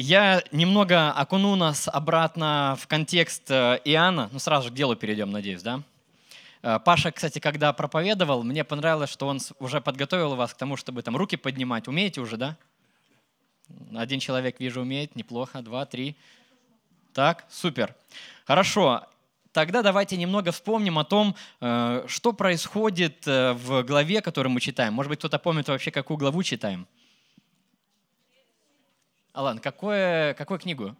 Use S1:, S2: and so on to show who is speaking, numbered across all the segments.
S1: Я немного окуну нас обратно в контекст э, Иоанна. Ну, сразу же к делу перейдем, надеюсь, да? Э, Паша, кстати, когда проповедовал, мне понравилось, что он уже подготовил вас к тому, чтобы там руки поднимать. Умеете уже, да? Один человек, вижу, умеет, неплохо. Два, три. Так, супер. Хорошо. Тогда давайте немного вспомним о том, э, что происходит в главе, которую мы читаем. Может быть, кто-то помнит вообще, какую главу читаем? Алан, какое, какую книгу?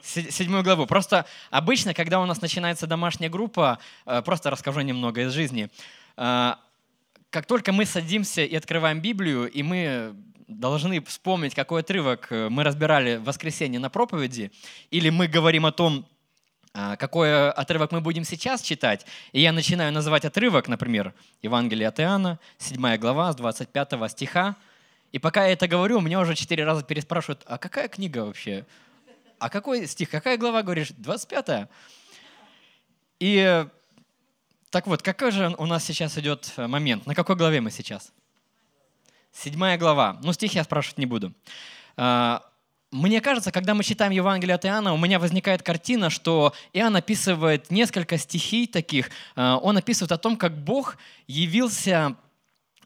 S1: Седьмую главу. Просто обычно, когда у нас начинается домашняя группа, э, просто расскажу немного из жизни. Э, как только мы садимся и открываем Библию, и мы должны вспомнить, какой отрывок э, мы разбирали в воскресенье на проповеди, или мы говорим о том, какой отрывок мы будем сейчас читать, и я начинаю называть отрывок, например, Евангелие от Иоанна, 7 глава, с 25 стиха, и пока я это говорю, меня уже четыре раза переспрашивают, а какая книга вообще? А какой стих, какая глава, говоришь? 25-я? И так вот, какой же у нас сейчас идет момент? На какой главе мы сейчас? Седьмая глава. Ну, стих я спрашивать не буду. А, мне кажется, когда мы читаем Евангелие от Иоанна, у меня возникает картина, что Иоанн описывает несколько стихий таких. А, он описывает о том, как Бог явился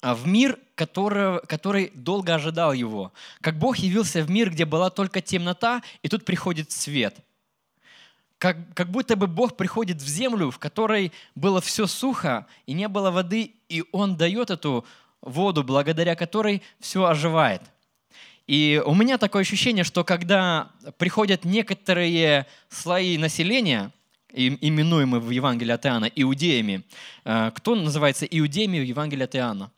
S1: в мир, который, который долго ожидал его. Как Бог явился в мир, где была только темнота, и тут приходит свет. Как, как будто бы Бог приходит в землю, в которой было все сухо, и не было воды, и Он дает эту воду, благодаря которой все оживает. И у меня такое ощущение, что когда приходят некоторые слои населения, именуемые в Евангелии от Иоанна иудеями, э, кто называется иудеями в Евангелии от Иоанна?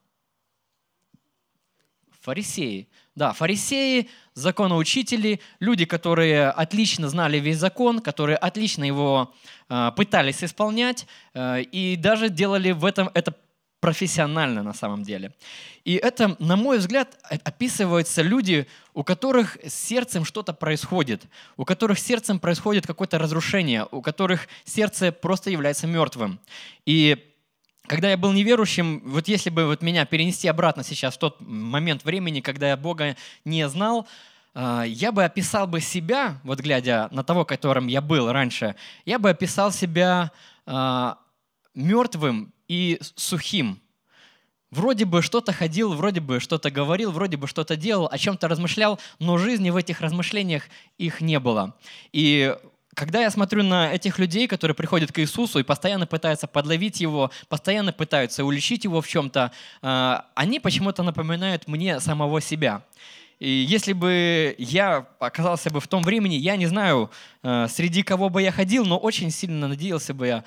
S1: Фарисеи. Да, фарисеи, законоучители, люди, которые отлично знали весь закон, которые отлично его э, пытались исполнять э, и даже делали в этом это профессионально на самом деле. И это, на мой взгляд, описываются люди, у которых с сердцем что-то происходит, у которых с сердцем происходит какое-то разрушение, у которых сердце просто является мертвым. И когда я был неверующим, вот если бы вот меня перенести обратно сейчас в тот момент времени, когда я Бога не знал, а, я бы описал бы себя, вот глядя на того, которым я был раньше, я бы описал себя а, мертвым и сухим. Вроде бы что-то ходил, вроде бы что-то говорил, вроде бы что-то делал, о чем-то размышлял, но жизни в этих размышлениях их не было. И когда я смотрю на этих людей, которые приходят к Иисусу и постоянно пытаются подловить Его, постоянно пытаются уличить Его в чем-то, а, они почему-то напоминают мне самого себя. И если бы я оказался бы в том времени, я не знаю, а, среди кого бы я ходил, но очень сильно надеялся бы я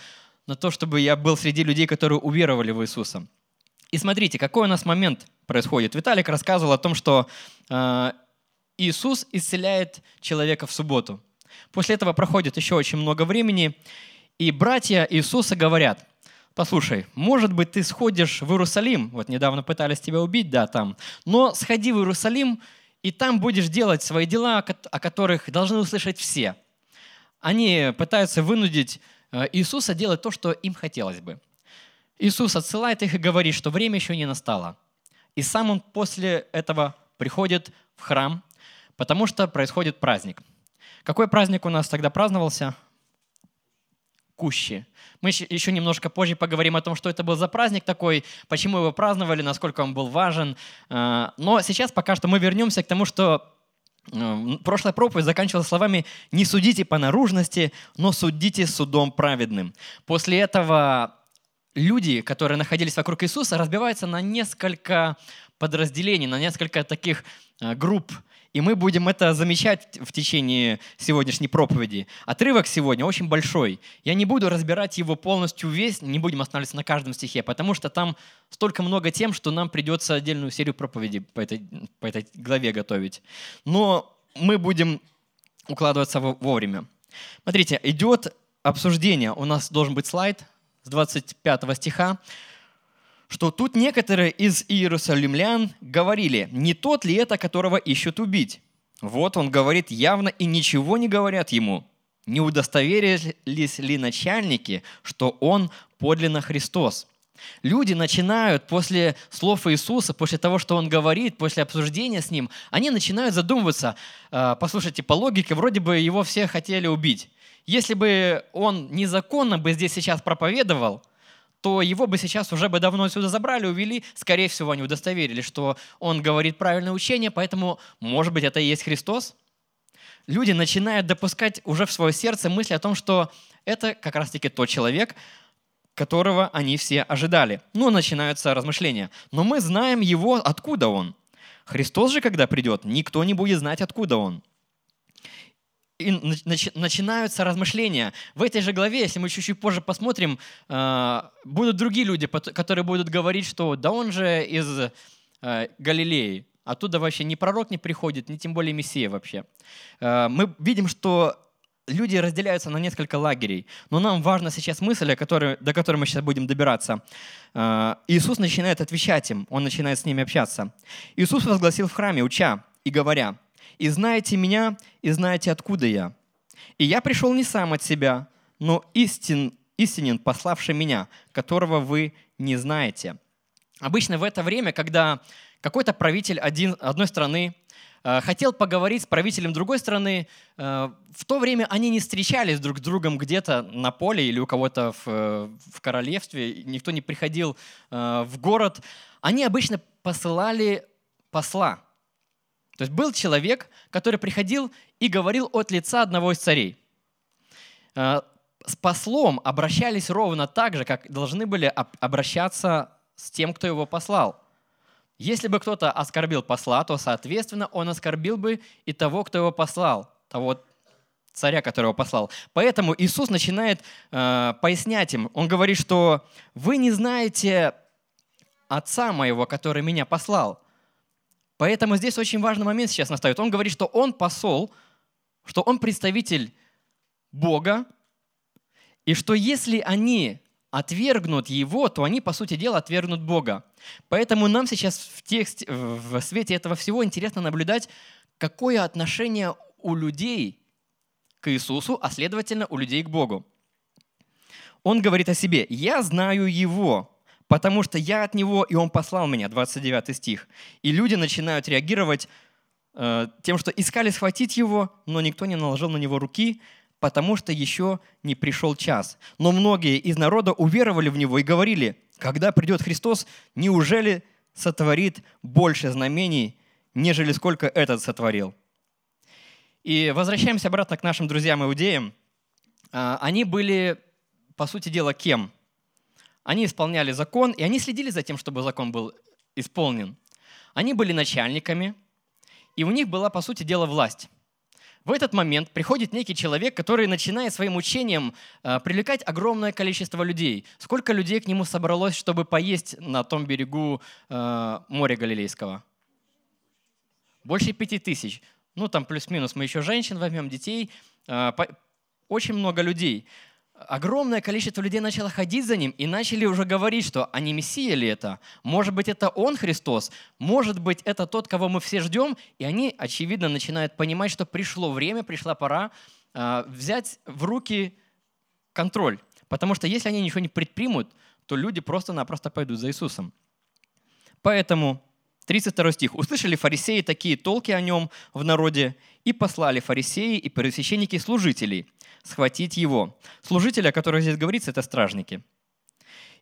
S1: на то, чтобы я был среди людей, которые уверовали в Иисуса. И смотрите, какой у нас момент происходит. Виталик рассказывал о том, что а, Иисус исцеляет человека в субботу. После этого проходит еще очень много времени, и братья Иисуса говорят, послушай, может быть, ты сходишь в Иерусалим, вот недавно пытались тебя убить, да, там, но сходи в Иерусалим, и там будешь делать свои дела, о которых должны услышать все. Они пытаются вынудить э, Иисуса делать то, что им хотелось бы. Иисус отсылает их и говорит, что время еще не настало. И сам он после этого приходит в храм, потому что происходит праздник – какой праздник у нас тогда праздновался? Кущи. Мы еще немножко позже поговорим о том, что это был за праздник такой, почему его праздновали, насколько он был важен. А, но сейчас пока что мы вернемся к тому, что э, прошлая проповедь заканчивалась словами «Не судите по наружности, но судите судом праведным». После этого люди, которые находились вокруг Иисуса, разбиваются на несколько подразделений, на несколько таких э, групп – и мы будем это замечать в течение сегодняшней проповеди. Отрывок сегодня очень большой. Я не буду разбирать его полностью весь, не будем останавливаться на каждом стихе, потому что там столько много тем, что нам придется отдельную серию проповедей по этой, по этой главе готовить. Но мы будем укладываться вовремя. Смотрите, идет обсуждение. У нас должен быть слайд с 25 стиха что тут некоторые из иерусалимлян говорили, не тот ли это, которого ищут убить? Вот он говорит явно и ничего не говорят ему. Не удостоверились ли начальники, что он подлинно Христос? Люди начинают после слов Иисуса, после того, что Он говорит, после обсуждения с Ним, они начинают задумываться, «А, послушайте, по логике, вроде бы его все хотели убить. Если бы он незаконно бы здесь сейчас проповедовал, то его бы сейчас уже бы давно сюда забрали, увели, скорее всего, они удостоверили, что он говорит правильное учение, поэтому, может быть, это и есть Христос. Люди начинают допускать уже в свое сердце мысли о том, что это как раз-таки тот человек, которого они все ожидали. Ну, начинаются размышления. Но мы знаем его, откуда он. Христос же, когда придет, никто не будет знать, откуда он. И начинаются размышления. В этой же главе, если мы чуть-чуть позже посмотрим, а, будут другие люди, которые будут говорить, что да он же из э, Галилеи. Оттуда вообще ни пророк не приходит, ни тем более Мессия вообще. А, мы видим, что люди разделяются на несколько лагерей. Но нам важна сейчас мысль, до которой мы сейчас будем добираться. Иисус начинает отвечать им, Он начинает с ними общаться. Иисус возгласил в храме, уча и говоря, «И знаете меня, и знаете, откуда я. И я пришел не сам от себя, но истин, истинен, пославший меня, которого вы не знаете». Обычно в это время, когда какой-то правитель один, одной страны Э, хотел поговорить с правителем другой страны. Э, в то время они не встречались друг с другом где-то на поле или у кого-то в, э, в королевстве, никто не приходил в город. Они обычно посылали посла. То есть был человек, который приходил и говорил от лица одного из царей. С послом обращались ровно так же, как должны были обращаться с тем, кто его послал – если бы кто-то оскорбил посла, то, соответственно, он оскорбил бы и того, кто его послал, того царя, которого послал. Поэтому Иисус начинает э, пояснять им. Он говорит, что вы не знаете Отца моего, который меня послал. Поэтому здесь очень важный момент сейчас настает. Он говорит, что он посол, что он представитель Бога, и что если они отвергнут его, то они, по сути дела, отвергнут Бога. Поэтому нам сейчас в, тексте, в свете этого всего интересно наблюдать, какое отношение у людей к Иисусу, а следовательно у людей к Богу. Он говорит о себе, «Я знаю Его, потому что я от Него, и Он послал меня», 29 стих. И люди начинают реагировать э, тем, что искали схватить Его, но никто не наложил на Него руки, потому что еще не пришел час. Но многие из народа уверовали в Него и говорили, когда придет Христос, неужели сотворит больше знамений, нежели сколько этот сотворил? И возвращаемся обратно к нашим друзьям-иудеям. А, они были, по сути дела, кем? Они исполняли закон, и они следили за тем, чтобы закон был исполнен. Они были начальниками, и у них была, по сути дела, власть. В этот момент приходит некий человек, который начинает своим учением э, привлекать огромное количество людей. Сколько людей к нему собралось, чтобы поесть на том берегу э, моря Галилейского? Больше пяти тысяч. Ну, там плюс-минус мы еще женщин возьмем, детей. Э, очень много людей огромное количество людей начало ходить за ним и начали уже говорить, что а не Мессия ли это? Может быть, это Он Христос? Может быть, это тот, кого мы все ждем? И они, очевидно, начинают понимать, что пришло время, пришла пора э, взять в руки контроль. Потому что если они ничего не предпримут, то люди просто-напросто пойдут за Иисусом. Поэтому 32 стих. «Услышали фарисеи такие толки о нем в народе, и послали фарисеи и первосвященники служителей схватить его». Служители, о которых здесь говорится, это стражники.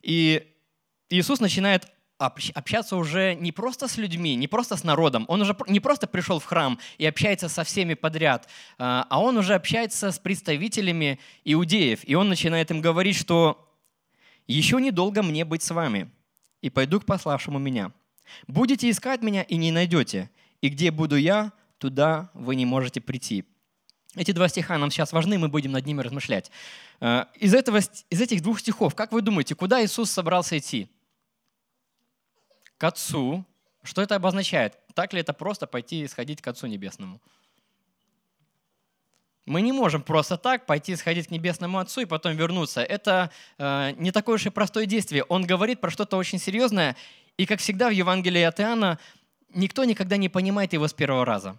S1: И Иисус начинает общаться уже не просто с людьми, не просто с народом. Он уже не просто пришел в храм и общается со всеми подряд, а, а он уже общается с представителями иудеев. И он начинает им говорить, что «еще недолго мне быть с вами, и пойду к пославшему меня». Будете искать меня и не найдете, и где буду я, туда вы не можете прийти. Эти два стиха нам сейчас важны, мы будем над ними размышлять. Э, из, этого, из этих двух стихов, как вы думаете, куда Иисус собрался идти? К Отцу. Что это обозначает? Так ли это просто пойти и сходить к Отцу Небесному? Мы не можем просто так пойти сходить к Небесному Отцу и потом вернуться. Это э, не такое уж и простое действие. Он говорит про что-то очень серьезное, и как всегда в Евангелии от Иоанна, никто никогда не понимает его с первого раза.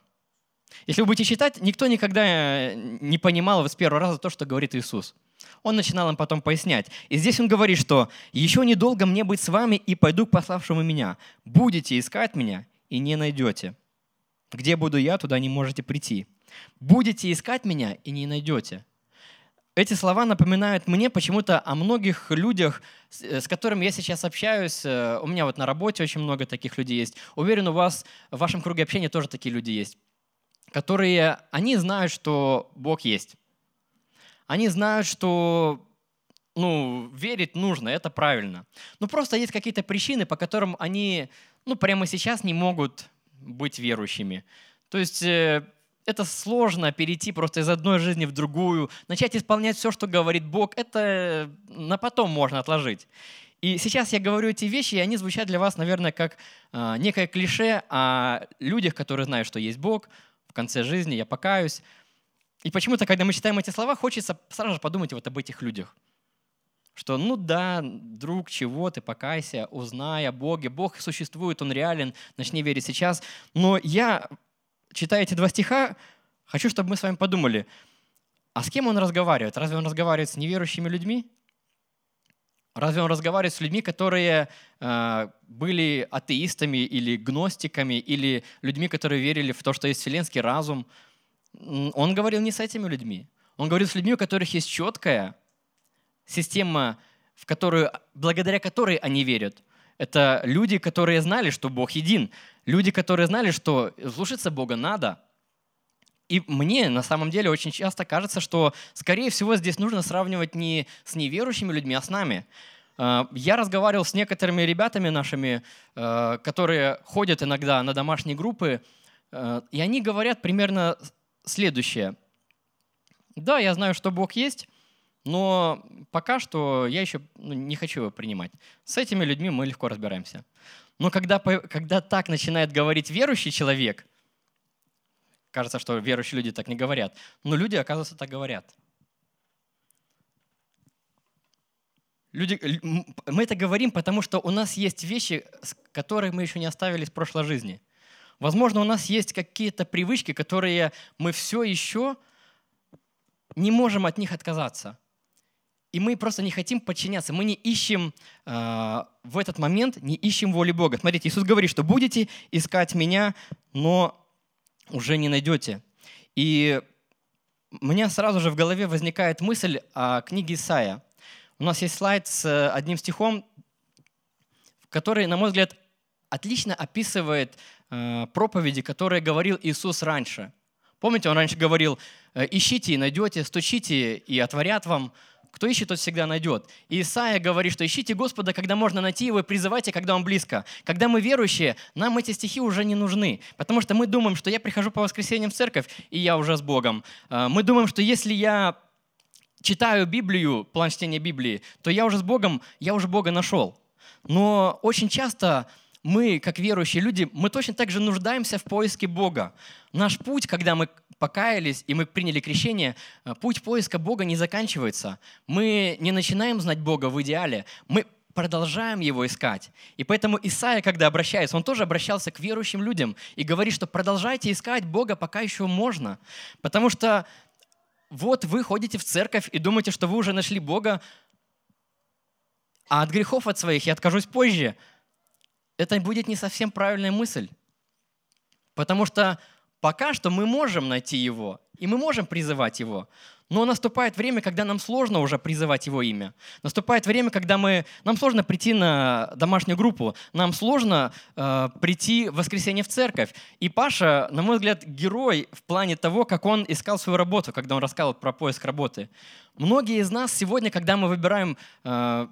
S1: Если вы будете читать, никто никогда э, не понимал с первого раза то, что говорит Иисус. Он начинал им потом пояснять. И здесь он говорит, что «Еще недолго мне быть с вами, и пойду к пославшему меня. Будете искать меня, и не найдете. Где буду я, туда не можете прийти. Будете искать меня, и не найдете». Эти слова напоминают мне почему-то о многих людях, с которыми я сейчас общаюсь. Э, у меня вот на работе очень много таких людей есть. Уверен, у вас в вашем круге общения тоже такие люди есть, которые, они знают, что Бог есть. Они знают, что ну, верить нужно, это правильно. Но просто есть какие-то причины, по которым они ну, прямо сейчас не могут быть верующими. То есть э, это сложно перейти просто из одной жизни в другую, начать исполнять все, что говорит Бог, это на потом можно отложить. И сейчас я говорю эти вещи, и они звучат для вас, наверное, как э, некое клише о людях, которые знают, что есть Бог, конце жизни я покаюсь. И почему-то, когда мы читаем эти слова, хочется сразу же подумать вот об этих людях. Что, ну да, друг, чего ты, покайся, узнай о Боге. Бог существует, Он реален, начни верить сейчас. Но я читая эти два стиха, хочу, чтобы мы с вами подумали, а с кем он разговаривает? Разве он разговаривает с неверующими людьми? Разве он разговаривает с людьми, которые э, были атеистами или гностиками, или людьми, которые верили в то, что есть вселенский разум? Он говорил не с этими людьми. Он говорил с людьми, у которых есть четкая система, в которую, благодаря которой они верят. Это люди, которые знали, что Бог един. Люди, которые знали, что слушаться Бога надо. И мне на самом деле очень часто кажется, что, скорее всего, здесь нужно сравнивать не с неверующими людьми, а с нами. А, я разговаривал с некоторыми ребятами нашими, а, которые ходят иногда на домашние группы, а, и они говорят примерно следующее. Да, я знаю, что Бог есть, но пока что я еще ну, не хочу его принимать. С этими людьми мы легко разбираемся. Но когда, когда так начинает говорить верующий человек, кажется, что верующие люди так не говорят, но люди, оказывается, так говорят. Люди, мы это говорим, потому что у нас есть вещи, которые мы еще не оставили с прошлой жизни. Возможно, у нас есть какие-то привычки, которые мы все еще не можем от них отказаться и мы просто не хотим подчиняться. Мы не ищем э, в этот момент, не ищем воли Бога. Смотрите, Иисус говорит, что будете искать меня, но уже не найдете. И меня сразу же в голове возникает мысль о книге Исаия. У нас есть слайд с одним стихом, который, на мой взгляд, отлично описывает э, проповеди, которые говорил Иисус раньше. Помните, он раньше говорил, «Э, ищите и найдете, стучите и отворят вам. Кто ищет, тот всегда найдет. И Исаия говорит, что ищите Господа, когда можно найти Его, и призывайте, когда Он близко. Когда мы верующие, нам эти стихи уже не нужны. Потому что мы думаем, что я прихожу по воскресеньям в церковь, и я уже с Богом. А, мы думаем, что если я читаю Библию, план чтения Библии, то я уже с Богом, я уже Бога нашел. Но очень часто мы, как верующие люди, мы точно так же нуждаемся в поиске Бога. Наш путь, когда мы покаялись и мы приняли крещение, э, путь поиска Бога не заканчивается. Мы не начинаем знать Бога в идеале, мы продолжаем его искать. И поэтому Исаия, когда обращается, он тоже обращался к верующим людям и говорит, что продолжайте искать Бога, пока еще можно. Потому что вот вы ходите в церковь и думаете, что вы уже нашли Бога, а от грехов от своих я откажусь позже. Это будет не совсем правильная мысль. Потому что Пока что мы можем найти Его, и мы можем призывать Его. Но наступает время, когда нам сложно уже призывать Его имя. Наступает время, когда мы, нам сложно прийти на домашнюю группу, нам сложно э, прийти в воскресенье в церковь. И Паша, на мой взгляд, герой в плане того, как он искал свою работу, когда он рассказывал про поиск работы. Многие из нас сегодня, когда мы выбираем э,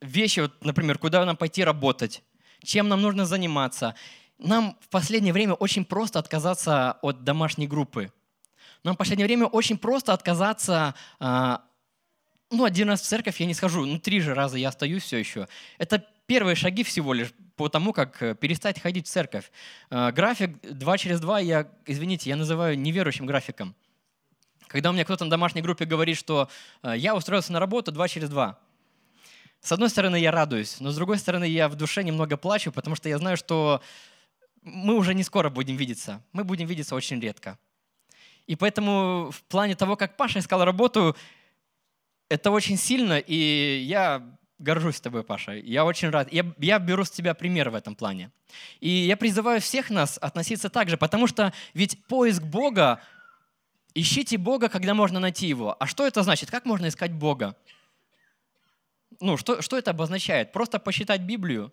S1: вещи, вот, например, куда нам пойти работать, чем нам нужно заниматься, нам в последнее время очень просто отказаться от домашней группы. Нам в последнее время очень просто отказаться а, ну, один раз в церковь я не схожу, ну, три же раза я остаюсь все еще. Это первые шаги всего лишь по тому, как э, перестать ходить в церковь. А, график 2 через 2 я, извините, я называю неверующим графиком. Когда у меня кто-то на домашней группе говорит, что э, я устроился на работу 2 через 2. С одной стороны, я радуюсь, но с другой стороны, я в душе немного плачу, потому что я знаю, что мы уже не скоро будем видеться. Мы будем видеться очень редко. И поэтому в плане того, как Паша искал работу, это очень сильно, и я горжусь тобой, Паша. Я очень рад. Я, я беру с тебя пример в этом плане. И я призываю всех нас относиться так же, потому что ведь поиск Бога, ищите Бога, когда можно найти Его. А что это значит? Как можно искать Бога? Ну, что, что это обозначает? Просто посчитать Библию?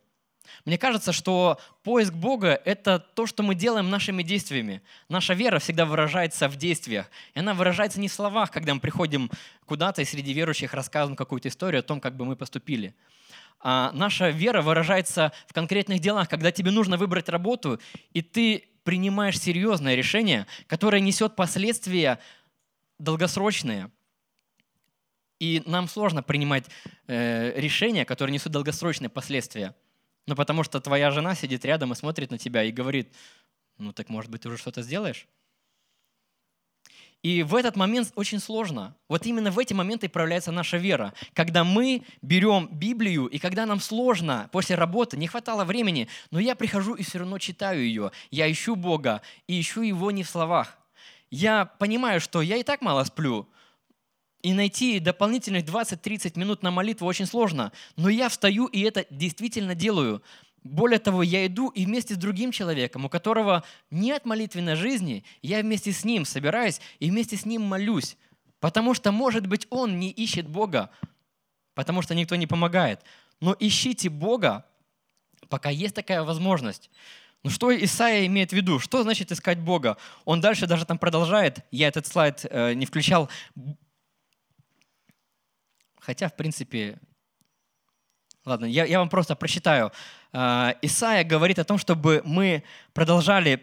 S1: Мне кажется, что поиск Бога — это то, что мы делаем нашими действиями. Наша вера всегда выражается в действиях. И она выражается не в словах, когда мы приходим куда-то и среди верующих рассказываем какую-то историю о том, как бы мы поступили. А наша вера выражается в конкретных делах, когда тебе нужно выбрать работу, и ты принимаешь серьезное решение, которое несет последствия долгосрочные. И нам сложно принимать э, решения, которые несут долгосрочные последствия. Ну, потому что твоя жена сидит рядом и смотрит на тебя и говорит, ну так может быть ты уже что-то сделаешь? И в этот момент очень сложно. Вот именно в эти моменты проявляется наша вера. Когда мы берем Библию, и когда нам сложно после работы, не хватало времени, но я прихожу и все равно читаю ее. Я ищу Бога и ищу Его не в словах. Я понимаю, что я и так мало сплю, и найти дополнительных 20-30 минут на молитву очень сложно. Но я встаю и это действительно делаю. Более того, я иду и вместе с другим человеком, у которого нет молитвенной жизни, я вместе с ним собираюсь и вместе с ним молюсь. Потому что, может быть, он не ищет Бога, потому что никто не помогает. Но ищите Бога, пока есть такая возможность. Ну что Исаия имеет в виду? Что значит искать Бога? Он дальше даже там продолжает, я этот слайд э, не включал, Хотя, в принципе, ладно, я, я вам просто прочитаю. А, Исаия говорит о том, чтобы мы продолжали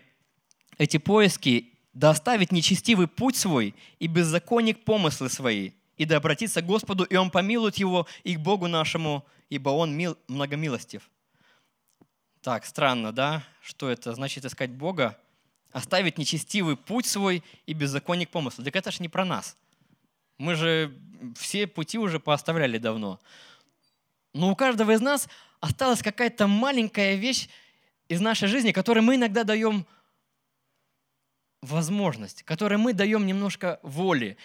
S1: эти поиски, да оставить нечестивый путь свой и беззаконник помыслы свои, и да обратиться к Господу, и Он помилует его и к Богу нашему, ибо Он мил, многомилостив. Так, странно, да? Что это значит искать Бога? Оставить нечестивый путь свой и беззаконник помыслы. Так это ж не про нас. Мы же все пути уже пооставляли давно. Но у каждого из нас осталась какая-то маленькая вещь из нашей жизни, которой мы иногда даем возможность, которой мы даем немножко воли.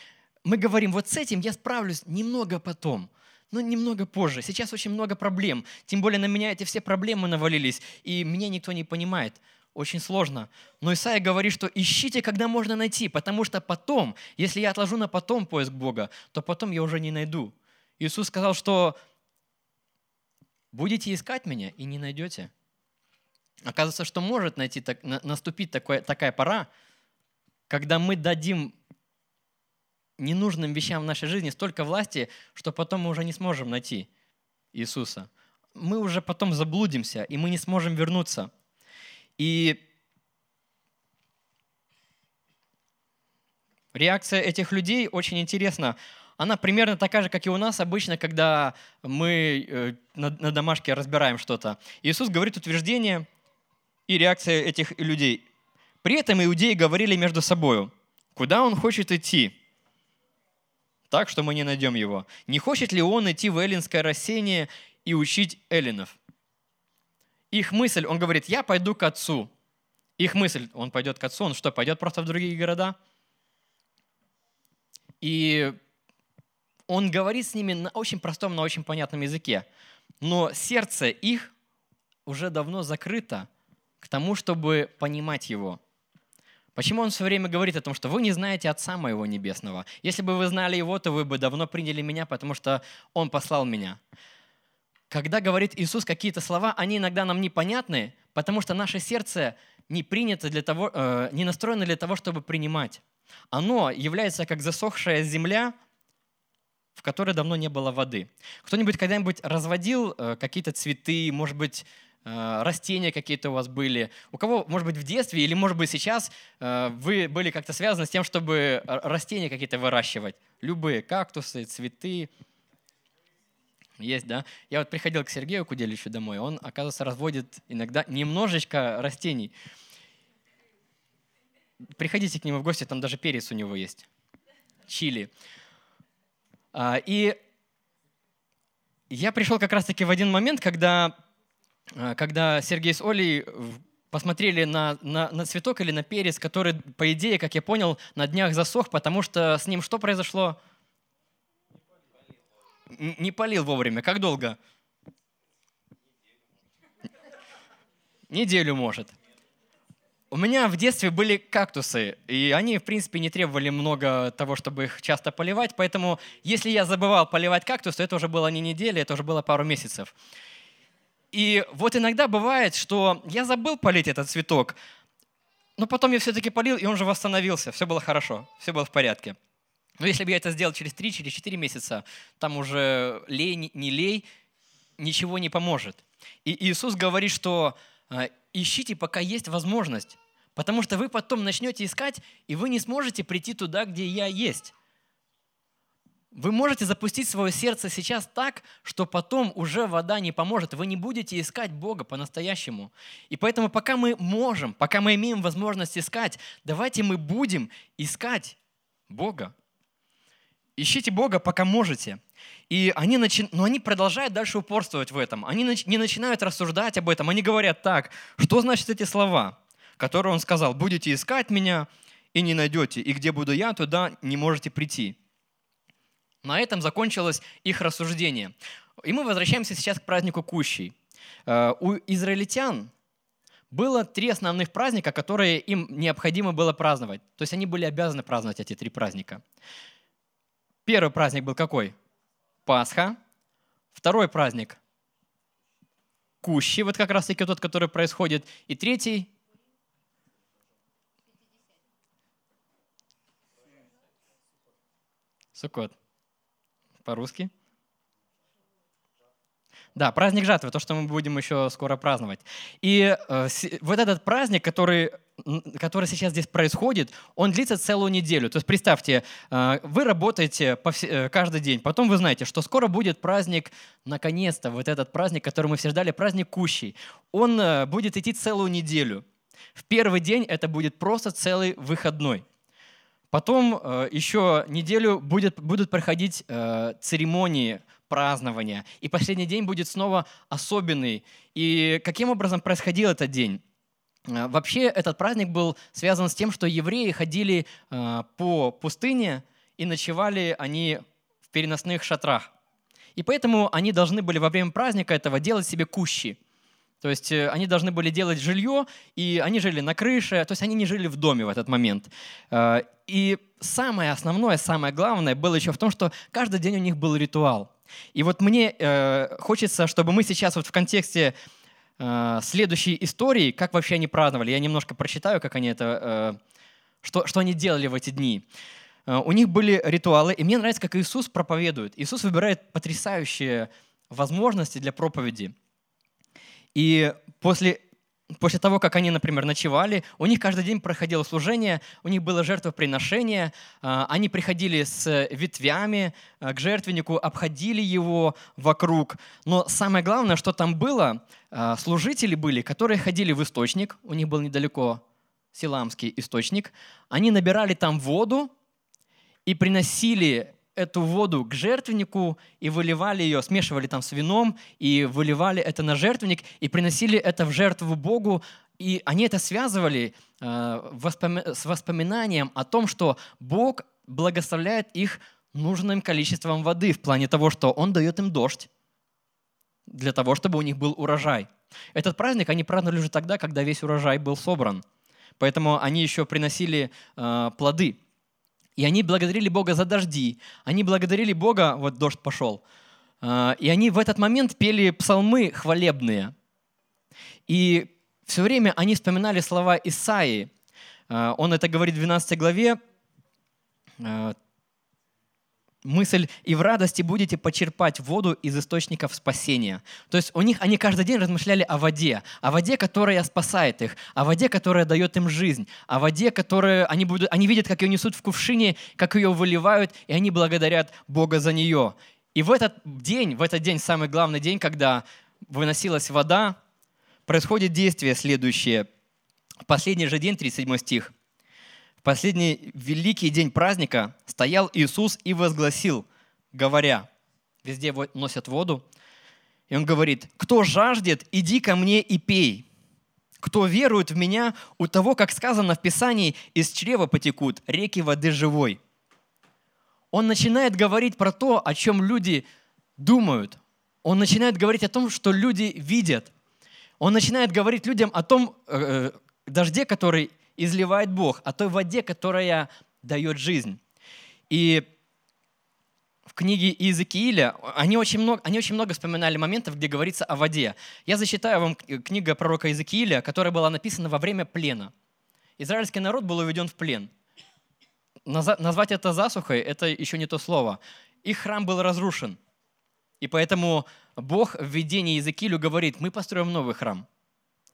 S1: Мы говорим, вот с этим я справлюсь немного потом, но немного позже. Сейчас очень много проблем. Тем более на меня эти все проблемы навалились, и меня никто не понимает очень сложно. Но Исаия говорит, что ищите, когда можно найти, потому что потом, если я отложу на потом поиск Бога, то потом я уже не найду. Иисус сказал, что будете искать меня и не найдете. Оказывается, что может найти, так, наступить такой, такая пора, когда мы дадим ненужным вещам в нашей жизни столько власти, что потом мы уже не сможем найти Иисуса. Мы уже потом заблудимся, и мы не сможем вернуться – и реакция этих людей очень интересна. Она примерно такая же, как и у нас обычно, когда мы э, на, домашке разбираем что-то. Иисус говорит утверждение и реакция этих людей. При этом иудеи говорили между собой, куда он хочет идти, так, что мы не найдем его. Не хочет ли он идти в эллинское рассеяние и учить эллинов? Их мысль, он говорит, я пойду к отцу. Их мысль, он пойдет к отцу, он что, пойдет просто в другие города? И он говорит с ними на очень простом, на очень понятном языке. Но сердце их уже давно закрыто к тому, чтобы понимать его. Почему он все время говорит о том, что вы не знаете Отца моего Небесного? Если бы вы знали Его, то вы бы давно приняли меня, потому что Он послал меня когда говорит Иисус какие-то слова, они иногда нам непонятны, потому что наше сердце не принято для того, э, не настроено для того, чтобы принимать. Оно является как засохшая земля, в которой давно не было воды. Кто-нибудь когда-нибудь разводил э, какие-то цветы, может быть, э, растения какие-то у вас были? У кого, может быть, в детстве или, может быть, сейчас э, вы были как-то связаны с тем, чтобы растения какие-то выращивать? Любые, кактусы, цветы, есть, да? Я вот приходил к Сергею Куделичу домой, он, оказывается, разводит иногда немножечко растений. Приходите к нему в гости, там даже перец у него есть. Чили. А, и я пришел как раз-таки в один момент, когда, а, когда Сергей с Олей посмотрели на, на, на цветок или на перец, который, по идее, как я понял, на днях засох, потому что с ним что произошло? Не полил вовремя. Как долго? Неделю, может. У меня в детстве были кактусы, и они, в принципе, не требовали много того, чтобы их часто поливать, поэтому если я забывал поливать кактус, это уже было не неделя, это уже было пару месяцев. И вот иногда бывает, что я забыл полить этот цветок, но потом я все-таки полил, и он же восстановился, все было хорошо, все было в порядке. Но если бы я это сделал через 3 через 4 месяца, там уже лей, не лей, ничего не поможет. И Иисус говорит, что а, ищите, пока есть возможность. Потому что вы потом начнете искать, и вы не сможете прийти туда, где я есть. Вы можете запустить свое сердце сейчас так, что потом уже вода не поможет. Вы не будете искать Бога по-настоящему. И поэтому пока мы можем, пока мы имеем возможность искать, давайте мы будем искать Бога. Ищите Бога, пока можете. И они, начи... Но они продолжают дальше упорствовать в этом. Они не начинают рассуждать об этом. Они говорят так, что значит эти слова, которые он сказал, будете искать меня и не найдете, и где буду я, туда не можете прийти. На этом закончилось их рассуждение. И мы возвращаемся сейчас к празднику Кущей. Э, у израильтян было три основных праздника, которые им необходимо было праздновать. То есть они были обязаны праздновать эти три праздника. Первый праздник был какой? Пасха. Второй праздник – Кущи, вот как раз-таки тот, который происходит. И третий – Суккот. По-русски? Да, праздник жатвы, то, что мы будем еще скоро праздновать. И э, вот этот праздник, который который сейчас здесь происходит, он длится целую неделю. То есть представьте, э, вы работаете э, каждый день, потом вы знаете, что скоро будет праздник, наконец-то, вот этот праздник, который мы все ждали, праздник Кущий. Он э, будет идти целую неделю. В первый день это будет просто целый выходной. Потом еще неделю будет, будут проходить церемонии празднования. И последний день будет снова особенный. И каким образом происходил этот день? Э, вообще этот праздник был связан с тем, что евреи ходили э, по пустыне и ночевали они в переносных шатрах. И поэтому они должны были во время праздника этого делать себе кущи. То есть э, они должны были делать жилье, и они жили на крыше, то есть они не жили в доме в этот момент. И самое основное, самое главное было еще в том, что каждый день у них был ритуал. И вот мне хочется, чтобы мы сейчас вот в контексте Э, следующей истории, как вообще они праздновали. Я немножко прочитаю, как они это, э, что, что они делали в эти дни. Э, у них были ритуалы, и мне нравится, как Иисус проповедует. Иисус выбирает потрясающие возможности для проповеди. И после после того, как они, например, ночевали, у них каждый день проходило служение, у них было жертвоприношение, а, они приходили с ветвями а, к жертвеннику, обходили его вокруг. Но самое главное, что там было, а, служители были, которые ходили в источник, у них был недалеко Силамский источник, они набирали там воду и приносили эту воду к жертвеннику и выливали ее, смешивали там с вином и выливали это на жертвенник и приносили это в жертву Богу. И они это связывали э, с воспоминанием о том, что Бог благословляет их нужным количеством воды в плане того, что Он дает им дождь для того, чтобы у них был урожай. Этот праздник они праздновали уже тогда, когда весь урожай был собран. Поэтому они еще приносили э, плоды. И они благодарили Бога за дожди. Они благодарили Бога, вот дождь пошел. А, и они в этот момент пели псалмы хвалебные. И все время они вспоминали слова Исаии. А, он это говорит в 12 главе, а, мысль «и в радости будете почерпать воду из источников спасения». То есть у них они каждый день размышляли о воде, о воде, которая спасает их, о воде, которая дает им жизнь, о воде, которую они, будут, они видят, как ее несут в кувшине, как ее выливают, и они благодарят Бога за нее. И в этот день, в этот день, самый главный день, когда выносилась вода, происходит действие следующее. Последний же день, 37 стих – в последний великий день праздника стоял Иисус и возгласил, говоря, везде носят воду, и он говорит, кто жаждет, иди ко мне и пей. Кто верует в меня, у того, как сказано в Писании, из чрева потекут реки воды живой. Он начинает говорить про то, о чем люди думают. Он начинает говорить о том, что люди видят. Он начинает говорить людям о том э, э дожде, который изливает Бог, о той воде, которая дает жизнь. И в книге Иезекииля они очень, много, они очень много вспоминали моментов, где говорится о воде. Я зачитаю вам книгу пророка Иезекииля, которая была написана во время плена. Израильский народ был уведен в плен. Назвать это засухой – это еще не то слово. Их храм был разрушен. И поэтому Бог в видении Иезекиилю говорит, мы построим новый храм.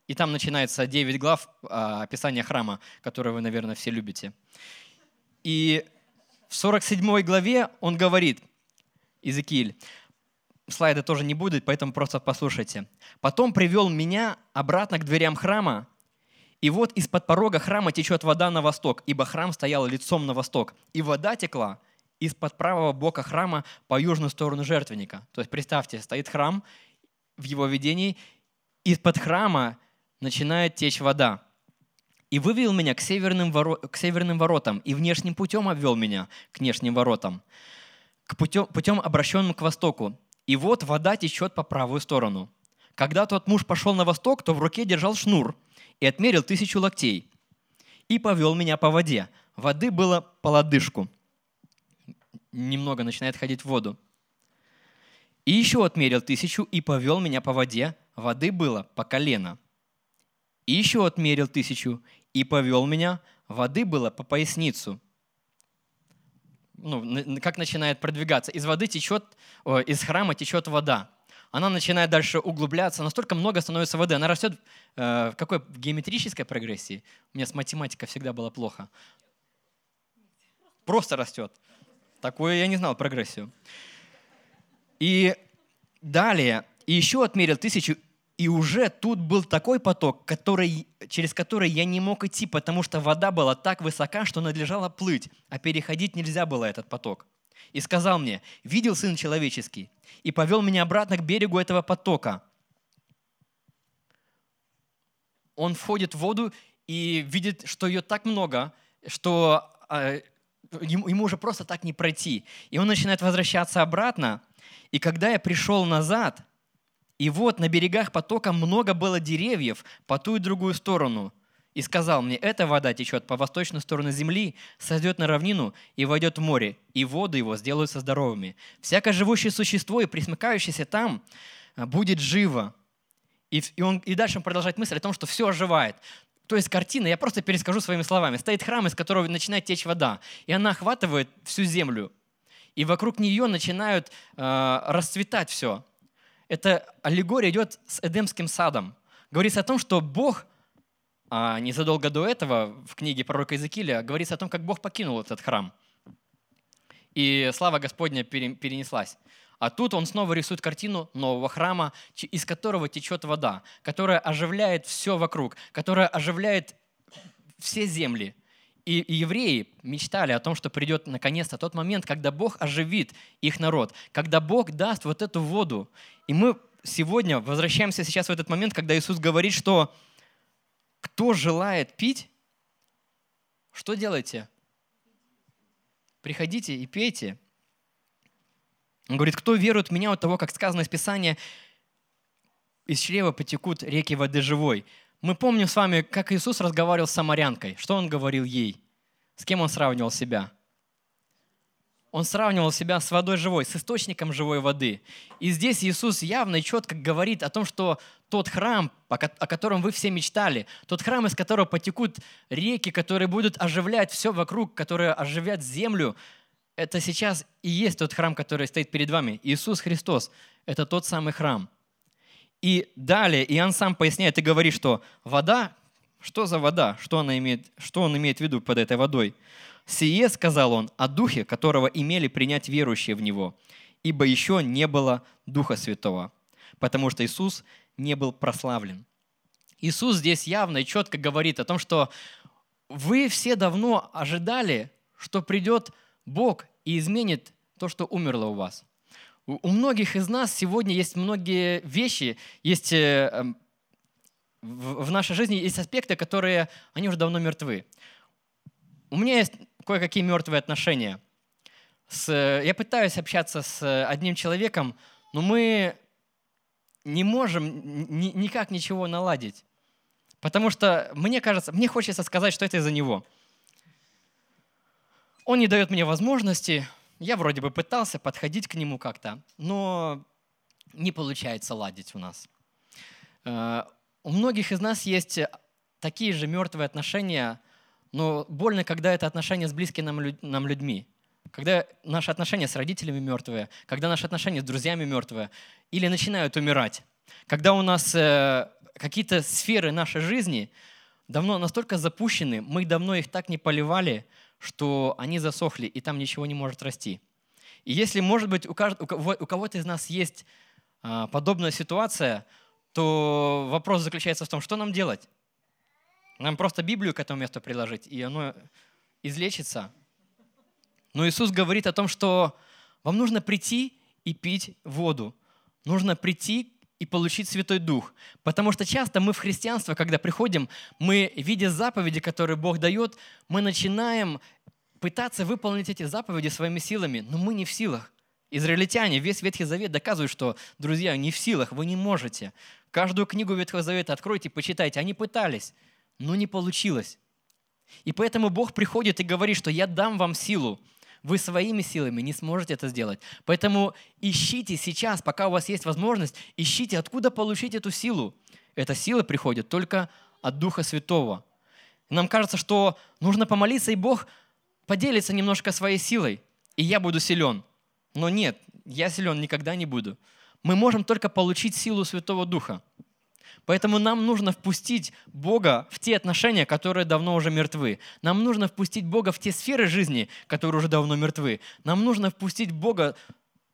S1: И там начинается 9 глав а, описания храма, который вы, наверное, все любите. И в 47 главе он говорит, Иезекииль, слайда тоже не будет, поэтому просто послушайте. «Потом привел меня обратно к дверям храма, и вот из-под порога храма течет вода на восток, ибо храм стоял лицом на восток, и вода текла из-под правого бока храма по южную сторону жертвенника». То есть представьте, стоит храм в его видении, из-под храма начинает течь вода. И вывел меня к северным, воро... к северным воротам, и внешним путем обвел меня к внешним воротам, к путем, путем обращенным к востоку. И вот вода течет по правую сторону. Когда тот муж пошел на восток, то в руке держал шнур и отмерил тысячу локтей. И повел меня по воде. Воды было по лодыжку. Немного начинает ходить в воду. И еще отмерил тысячу и повел меня по воде. Воды было по колено. И еще отмерил тысячу и повел меня. Воды было по поясницу. Ну, как начинает продвигаться? Из воды течет, из храма течет вода. Она начинает дальше углубляться, настолько много становится воды. Она растет э, в какой? В геометрической прогрессии. У меня с математикой всегда было плохо. Просто растет. Такое я не знал прогрессию. И далее, и еще отмерил тысячу и уже тут был такой поток, который, через который я не мог идти, потому что вода была так высока, что надлежало плыть, а переходить нельзя было этот поток. И сказал мне, видел Сын Человеческий, и повел меня обратно к берегу этого потока. Он входит в воду и видит, что ее так много, что э, ему, ему уже просто так не пройти. И он начинает возвращаться обратно. И когда я пришел назад – и вот на берегах потока много было деревьев по ту и другую сторону. И сказал мне, эта вода течет по восточной стороне земли, сойдет на равнину и войдет в море, и воды его сделаются здоровыми. Всякое живущее существо и присмыкающееся там а, будет живо. И, он, и дальше он продолжает мысль о том, что все оживает. То есть картина, я просто перескажу своими словами. Стоит храм, из которого начинает течь вода, и она охватывает всю землю. И вокруг нее начинают э, расцветать все эта аллегория идет с Эдемским садом. Говорится о том, что Бог, а незадолго до этого в книге пророка Иезекииля говорится о том, как Бог покинул этот храм. И слава Господня перенеслась. А тут он снова рисует картину нового храма, из которого течет вода, которая оживляет все вокруг, которая оживляет все земли. И, евреи мечтали о том, что придет наконец-то тот момент, когда Бог оживит их народ, когда Бог даст вот эту воду. И мы сегодня возвращаемся сейчас в этот момент, когда Иисус говорит, что кто желает пить, что делайте? Приходите и пейте. Он говорит, кто верует в меня от того, как сказано из Писания, из чрева потекут реки воды живой. Мы помним с вами, как Иисус разговаривал с самарянкой. Что Он говорил ей? С кем Он сравнивал себя? Он сравнивал себя с водой живой, с источником живой воды. И здесь Иисус явно и четко говорит о том, что тот храм, о котором вы все мечтали, тот храм, из которого потекут реки, которые будут оживлять все вокруг, которые оживят землю, это сейчас и есть тот храм, который стоит перед вами. Иисус Христос – это тот самый храм – и далее Иоанн сам поясняет и говорит, что вода, что за вода, что, она имеет, что он имеет в виду под этой водой? «Сие, — сказал он, — о Духе, которого имели принять верующие в Него, ибо еще не было Духа Святого, потому что Иисус не был прославлен». Иисус здесь явно и четко говорит о том, что вы все давно ожидали, что придет Бог и изменит то, что умерло у вас – у многих из нас сегодня есть многие вещи, есть э, эм, в нашей жизни есть аспекты, которые, они уже давно мертвы. У меня есть кое-какие мертвые отношения. С, я пытаюсь общаться с одним человеком, но мы не можем ни, никак ничего наладить. Потому что мне кажется, мне хочется сказать, что это из-за него. Он не дает мне возможности, я вроде бы пытался подходить к нему как-то, но не получается ладить у нас. Э, у многих из нас есть такие же мертвые отношения, но больно, когда это отношения с близкими нам людьми. Когда наши отношения с родителями мертвые, когда наши отношения с друзьями мертвые, или начинают умирать. Когда у нас э, какие-то сферы нашей жизни давно настолько запущены, мы давно их так не поливали, что они засохли, и там ничего не может расти. И если, может быть, у, кого-то из нас есть а, подобная ситуация, то вопрос заключается в том, что нам делать? Нам просто Библию к этому месту приложить, и оно излечится. Но Иисус говорит о том, что вам нужно прийти и пить воду. Нужно прийти и получить Святой Дух. Потому что часто мы в христианство, когда приходим, мы, видя заповеди, которые Бог дает, мы начинаем пытаться выполнить эти заповеди своими силами, но мы не в силах. Израильтяне, весь Ветхий Завет доказывают, что, друзья, не в силах, вы не можете. Каждую книгу Ветхого Завета откройте, почитайте. Они пытались, но не получилось. И поэтому Бог приходит и говорит, что я дам вам силу, вы своими силами не сможете это сделать. Поэтому ищите сейчас, пока у вас есть возможность, ищите, откуда получить эту силу. Эта сила приходит только от Духа Святого. нам кажется, что нужно помолиться, и Бог поделится немножко своей силой, и я буду силен. Но нет, я силен никогда не буду. Мы можем только получить силу Святого Духа. Поэтому нам нужно впустить Бога в те отношения, которые давно уже мертвы. Нам нужно впустить Бога в те сферы жизни, которые уже давно мертвы. Нам нужно впустить Бога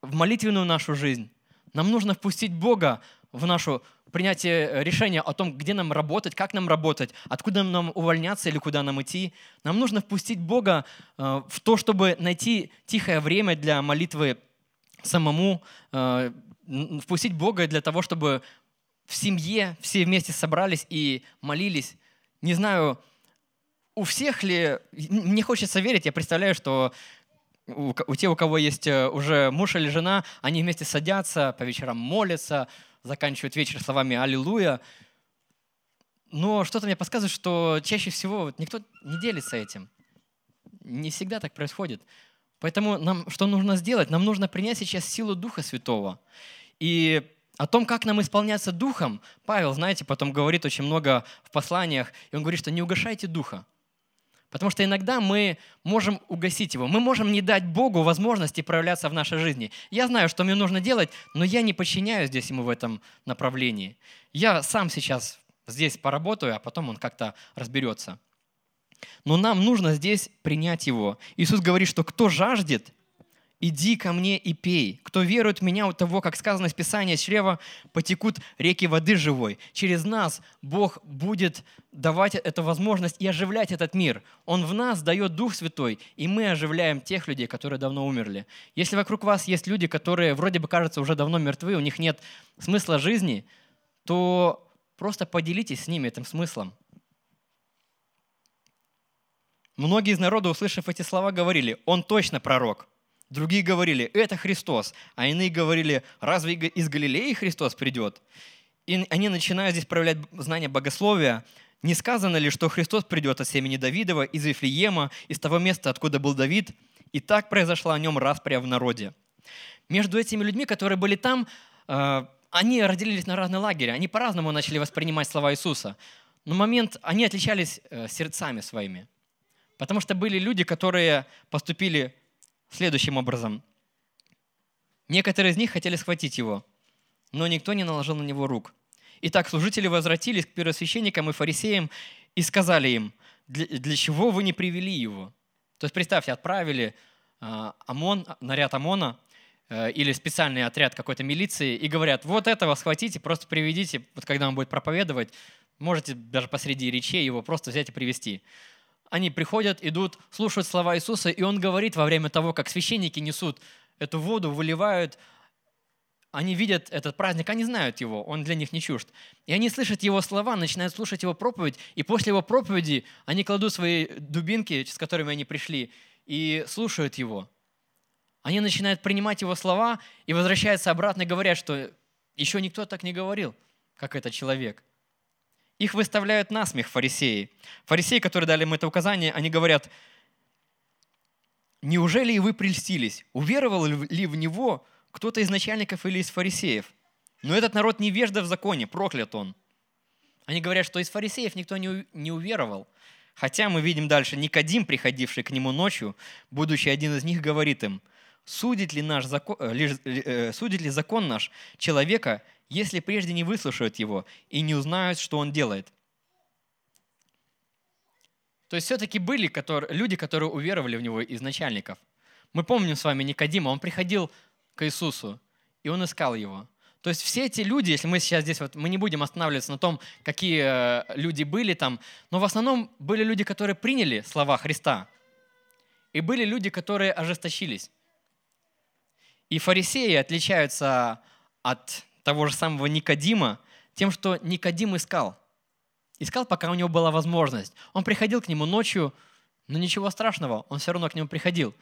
S1: в молитвенную нашу жизнь. Нам нужно впустить Бога в нашу принятие решения о том, где нам работать, как нам работать, откуда нам увольняться или куда нам идти. Нам нужно впустить Бога э, в то, чтобы найти тихое время для молитвы самому, э, впустить Бога для того, чтобы в семье все вместе собрались и молились. Не знаю, у всех ли, мне хочется верить, я представляю, что у, у тех, у кого есть э, уже муж или жена, они вместе садятся, по вечерам молятся, заканчивают вечер словами «Аллилуйя». Но что-то мне подсказывает, что чаще всего никто не делится этим. Не всегда так происходит. Поэтому нам что нужно сделать? Нам нужно принять сейчас силу Духа Святого. И о том, как нам исполняться Духом, Павел, знаете, потом говорит очень много в посланиях, и он говорит, что не угошайте Духа. Потому что иногда мы можем угасить его. Мы можем не дать Богу возможности проявляться в нашей жизни. Я знаю, что мне нужно делать, но я не подчиняю здесь ему в этом направлении. Я сам сейчас здесь поработаю, а потом он как-то разберется. Но нам нужно здесь принять его. Иисус говорит, что кто жаждет, иди ко мне и пей. Кто верует в меня, у того, как сказано в Писании, с чрева потекут реки воды живой. Через нас Бог будет давать эту возможность и оживлять этот мир. Он в нас дает Дух Святой, и мы оживляем тех людей, которые давно умерли. Если вокруг вас есть люди, которые вроде бы кажутся уже давно мертвы, у них нет смысла жизни, то просто поделитесь с ними этим смыслом. Многие из народа, услышав эти слова, говорили, он точно пророк. Другие говорили, это Христос. А иные говорили, разве из Галилеи Христос придет? И они начинают здесь проявлять знание богословия. Не сказано ли, что Христос придет от семени Давидова, из Вифлеема, из того места, откуда был Давид? И так произошла о нем распря в народе. Между этими людьми, которые были там, э, они разделились на разные лагеря. Они по-разному начали воспринимать слова Иисуса. Но момент, они отличались э, сердцами своими. Потому что были люди, которые поступили следующим образом. Некоторые из них хотели схватить его, но никто не наложил на него рук. Итак, служители возвратились к первосвященникам и фарисеям и сказали им, для, чего вы не привели его? То есть представьте, отправили э, ОМОН, наряд ОМОНа э, или специальный отряд какой-то милиции и говорят, вот этого схватите, просто приведите, вот когда он будет проповедовать, можете даже посреди речей его просто взять и привести они приходят, идут, слушают слова Иисуса, и Он говорит во время того, как священники несут эту воду, выливают, они видят этот праздник, они знают его, он для них не чужд. И они слышат его слова, начинают слушать его проповедь, и после его проповеди они кладут свои дубинки, с которыми они пришли, и слушают его. они начинают принимать его слова и возвращаются обратно и говорят, что еще никто так не говорил, как этот человек. Их выставляют на смех фарисеи. Фарисеи, которые дали им это указание, они говорят, неужели и вы прельстились? Уверовал ли в него кто-то из начальников или из фарисеев? Но этот народ невежда в законе, проклят он. Они говорят, что из фарисеев никто не, не уверовал. Хотя мы видим дальше, Никодим, приходивший к нему ночью, будучи один из них, говорит им, судит ли, наш закон, э, э, судит ли закон наш человека, если прежде не выслушают его и не узнают, что он делает? То есть все-таки были которые, люди, которые уверовали в него из начальников. Мы помним с вами Никодима, он приходил к Иисусу, и он искал его. То есть все эти люди, если мы сейчас здесь, вот, мы не будем останавливаться на том, какие э, люди были там, но в основном были люди, которые приняли слова Христа, и были люди, которые ожесточились. И фарисеи отличаются от того же самого Никодима тем, что Никодим искал. Искал, пока у него была возможность. Он приходил к нему ночью, но ничего страшного, он все равно к нему приходил.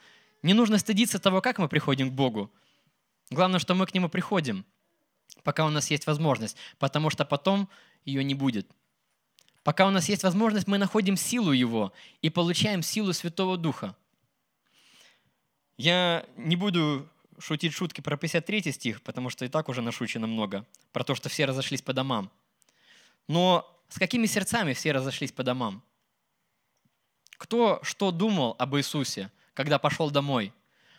S1: Не нужно стыдиться того, как мы приходим к Богу. Главное, что мы к Нему приходим – пока у нас есть возможность, потому что потом ее не будет. Пока у нас есть возможность, мы находим силу Его и получаем силу Святого Духа. Я не буду шутить шутки про 53 стих, потому что и так уже нашучено много, про то, что все разошлись по домам. Но с какими сердцами все разошлись по домам? Кто что думал об Иисусе, когда пошел домой?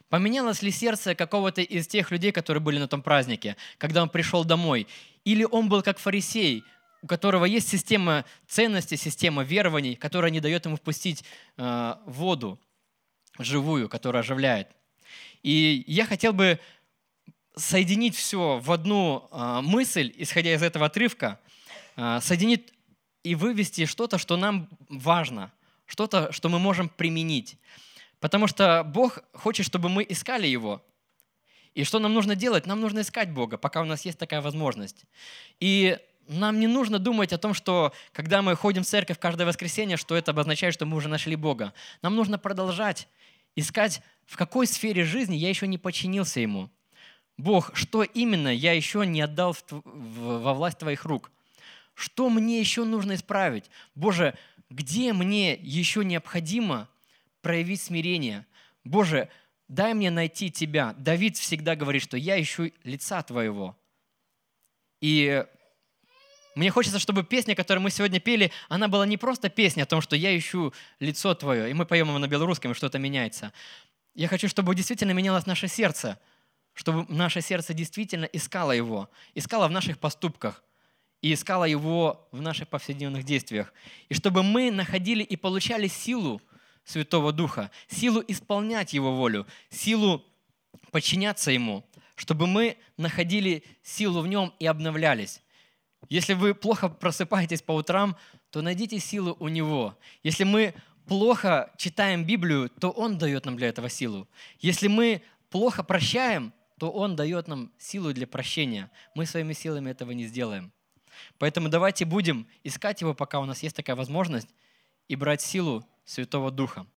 S1: Поменялось ли сердце какого-то из тех людей, которые были на том празднике, когда он пришел домой? Или он был как фарисей, у которого есть система ценностей, система верований, которая не дает ему впустить э, воду живую, которая оживляет. И я хотел бы соединить все в одну э, мысль, исходя из этого отрывка, э, соединить и вывести что-то, что нам важно, что-то, что мы можем применить. Потому что Бог хочет, чтобы мы искали Его. И что нам нужно делать? Нам нужно искать Бога, пока у нас есть такая возможность. И нам не нужно думать о том, что когда мы ходим в церковь каждое воскресенье, что это обозначает, что мы уже нашли Бога. Нам нужно продолжать искать, в какой сфере жизни я еще не подчинился Ему. Бог, что именно я еще не отдал во власть Твоих рук? Что мне еще нужно исправить? Боже, где мне еще необходимо проявить смирение. Боже, дай мне найти Тебя. Давид всегда говорит, что я ищу лица Твоего. И мне хочется, чтобы песня, которую мы сегодня пели, она была не просто песня о том, что я ищу лицо Твое, и мы поем его на белорусском, и что-то меняется. Я хочу, чтобы действительно менялось наше сердце, чтобы наше сердце действительно искало Его, искало в наших поступках и искало Его в наших повседневных действиях. И чтобы мы находили и получали силу Святого Духа, силу исполнять Его волю, силу подчиняться Ему, чтобы мы находили силу в Нем и обновлялись. Если вы плохо просыпаетесь по утрам, то найдите силу у Него. Если мы плохо читаем Библию, то Он дает нам для этого силу. Если мы плохо прощаем, то Он дает нам силу для прощения. Мы своими силами этого не сделаем. Поэтому давайте будем искать Его, пока у нас есть такая возможность, и брать силу Святого Духа.